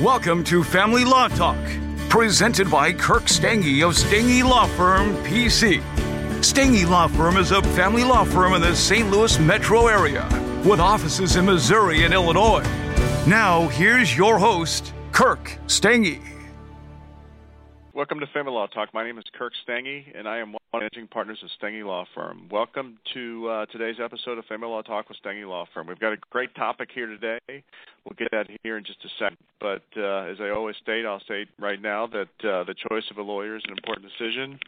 Welcome to Family Law Talk, presented by Kirk Stange of Stange Law Firm, PC. Stange Law Firm is a family law firm in the St. Louis metro area with offices in Missouri and Illinois. Now, here's your host, Kirk Stange. Welcome to Family Law Talk. My name is Kirk Stange, and I am one of the managing partners of Stange Law Firm. Welcome to uh, today's episode of Family Law Talk with Stange Law Firm. We've got a great topic here today. We'll get that here in just a second. But uh, as I always state, I'll state right now that uh, the choice of a lawyer is an important decision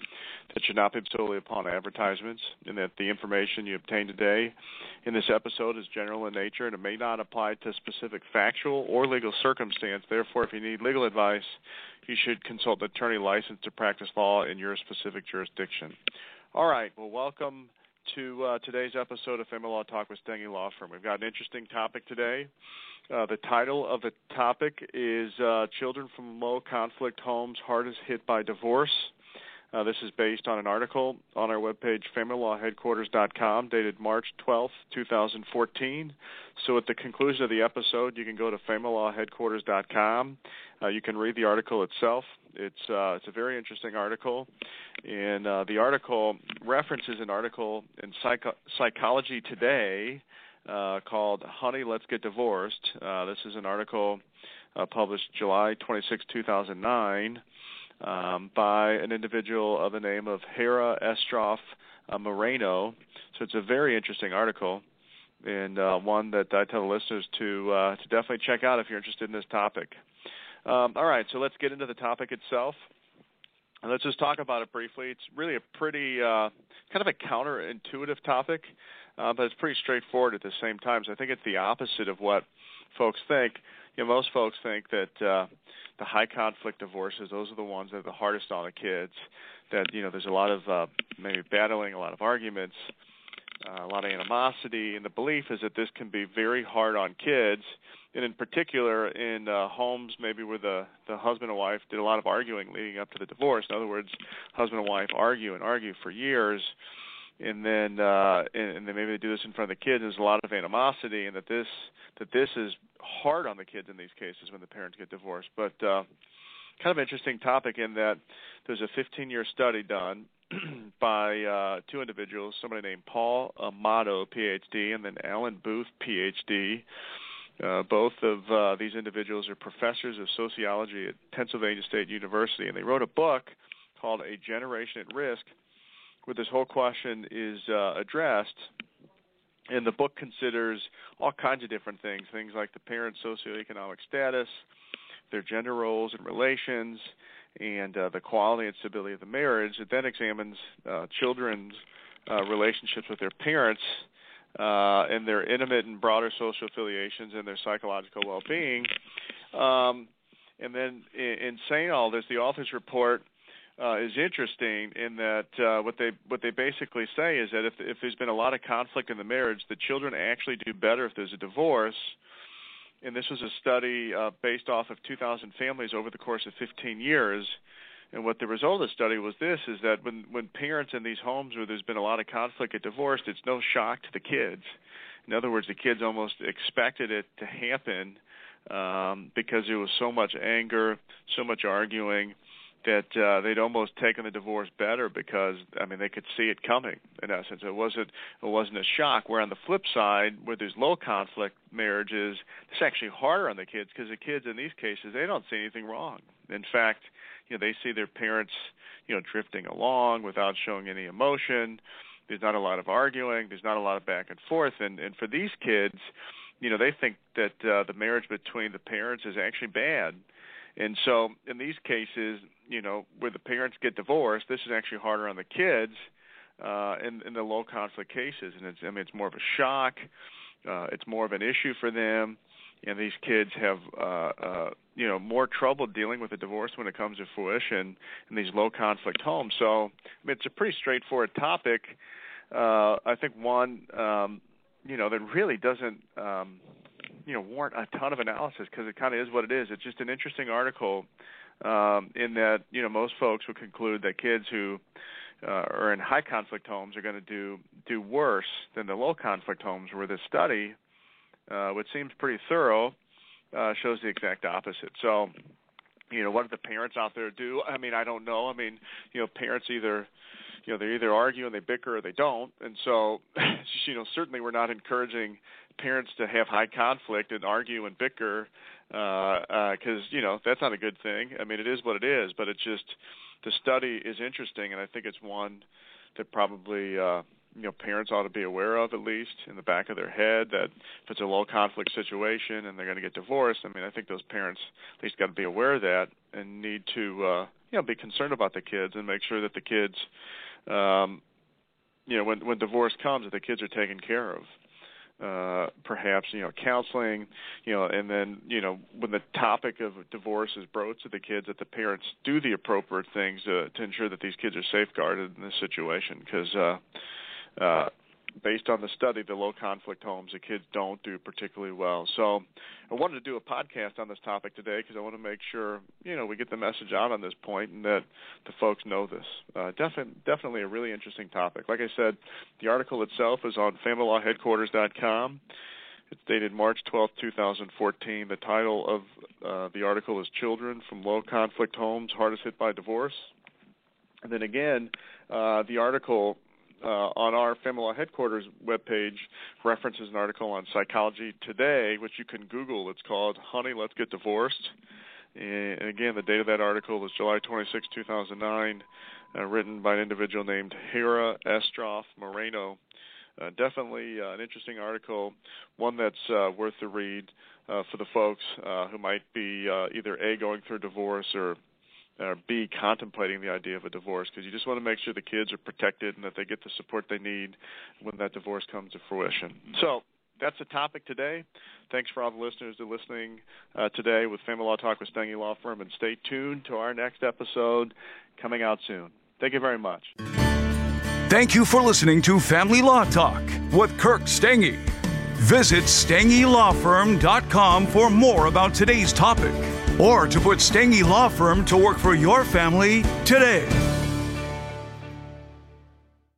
that should not be solely upon advertisements, and that the information you obtain today in this episode is general in nature and it may not apply to specific factual or legal circumstance. Therefore, if you need legal advice, you should consult an attorney licensed to practice law in your specific jurisdiction. All right. Well, welcome to uh, today's episode of Family Law Talk with Stange Law Firm. We've got an interesting topic today. Uh, the title of the topic is uh, Children from Low Conflict Homes Hardest Hit by Divorce. Uh, this is based on an article on our webpage, familylawheadquarters.com, dated March 12, 2014. So at the conclusion of the episode, you can go to familylawheadquarters.com. Uh, you can read the article itself. It's uh, it's a very interesting article, and uh, the article references an article in Psycho- Psychology Today uh, called "Honey, Let's Get Divorced." Uh, this is an article published July 26, 2009 um, by an individual of the name of Hara Estroff uh, Marano. So it's a very interesting article and uh, one that I tell the listeners to uh, to definitely check out if you're interested in this topic. Um, all right, so let's get into the topic itself. And let's just talk about it briefly. It's really a pretty uh, kind of a counterintuitive topic, uh, but it's pretty straightforward at the same time. So I think it's the opposite of what folks think. You know, most folks think that uh, the high conflict divorces, those are the ones that are the hardest on the kids. That you know, there's a lot of uh, maybe battling, a lot of arguments, uh, a lot of animosity, and the belief is that this can be very hard on kids, and in particular in uh, homes maybe where the the husband and wife did a lot of arguing leading up to the divorce. In other words, husband and wife argue and argue for years and then uh and, and then maybe they do this in front of the kids there's a lot of animosity and that this that this is hard on the kids in these cases when the parents get divorced. But uh kind of interesting topic in that there's a 15 year study done by uh two individuals somebody named Paul Amato PhD and then Alan Booth PhD uh, both of uh, these individuals are professors of sociology at Pennsylvania State University, and they wrote a book called A Generation at Risk where this whole question is uh, addressed. And the book considers all kinds of different things, things like the parent's socioeconomic status, their gender roles and relations, and uh, the quality and stability of the marriage. It then examines uh, children's uh, relationships with their parents uh, and their intimate and broader social affiliations and their psychological well-being. Um, and then, in, in saying all this, the authors report uh, is interesting in that uh, what they what they basically say is that if if there's been a lot of conflict in the marriage, the children actually do better if there's a divorce. And this was a study uh, based off of 2,000 families over the course of 15 years. And what the result of the study was this: is that when when parents in these homes where there's been a lot of conflict get divorced, it's no shock to the kids. In other words, the kids almost expected it to happen um, because there was so much anger, so much arguing that uh, they'd almost taken the divorce better because I mean they could see it coming. In essence, it wasn't it wasn't a shock. Where on the flip side, where there's low conflict marriages, it's actually harder on the kids because the kids in these cases they don't see anything wrong. In fact, you know they see their parents you know drifting along without showing any emotion. There's not a lot of arguing. There's not a lot of back and forth. And and for these kids, you know they think that uh, the marriage between the parents is actually bad and so in these cases, you know, where the parents get divorced, this is actually harder on the kids uh, in, in the low conflict cases. And it's, I mean, it's more of a shock. Uh, it's more of an issue for them. And these kids have, uh, uh, you know, more trouble dealing with a divorce when it comes to fruition in these low conflict homes. So, I mean, it's a pretty straightforward topic. Uh, I think one, um, you know, that really doesn't um, you know warrant a ton of analysis because it kind of is what it is. It's just an interesting article um, in that you know most folks would conclude that kids who uh, are in high conflict homes are going to do do worse than the low conflict homes. Where this study, uh, which seems pretty thorough, uh, shows the exact opposite. So, you know, what do the parents out there do? I mean, I don't know. I mean, you know, parents either you know they either argue and they bicker or they don't. And so you know certainly we're not encouraging parents to have high conflict and argue and bicker because uh, uh, you know that's not a good thing. I mean it is what it is but it's just the study is interesting and i think it's one that probably uh you know parents ought to be aware of at least in the back of their head that if it's a low conflict situation and they're going to get divorced i mean i think those parents at least got to be aware of that and need to uh you know be concerned about the kids and make sure that the kids um, you know, when when divorce comes, that the kids are taken care of. Uh, perhaps you know counseling, you know, and then you know when the topic of divorce is broached to the kids, that the parents do the appropriate things to, to ensure that these kids are safeguarded in this situation. Because uh, uh, based on the study, the low conflict homes, the kids don't do particularly well. So I wanted to do a podcast on this topic today because I want to make sure you know we get the message out on this point and that the folks know this. Uh, definitely, definitely a really interesting topic. Like I said, the article itself is on FamilyLawHeadquarters.com. It's dated March 12, 2014. The title of uh, the article is "Children from Low Conflict Homes Hardest Hit by Divorce." And then again, uh, the article uh, on our Law Headquarters webpage references an article on Psychology Today, which you can Google. It's called "Honey, Let's Get Divorced." And again, the date of that article is July 26, 2009, uh, written by an individual named Hara Estroff Marano. Uh, definitely uh, an interesting article, one that's uh, worth the read uh, for the folks uh, who might be uh, either a going through divorce or or B, contemplating the idea of a divorce because you just want to make sure the kids are protected and that they get the support they need when that divorce comes to fruition. So that's the topic today. Thanks for all the listeners that are listening uh, today with Family Law Talk with Stange Law Firm, and stay tuned to our next episode coming out soon. Thank you very much. Thank you for listening to Family Law Talk with Kirk Stange. Visit StangeLawFirm.com for more about today's topic or to put Stange Law Firm to work for your family today.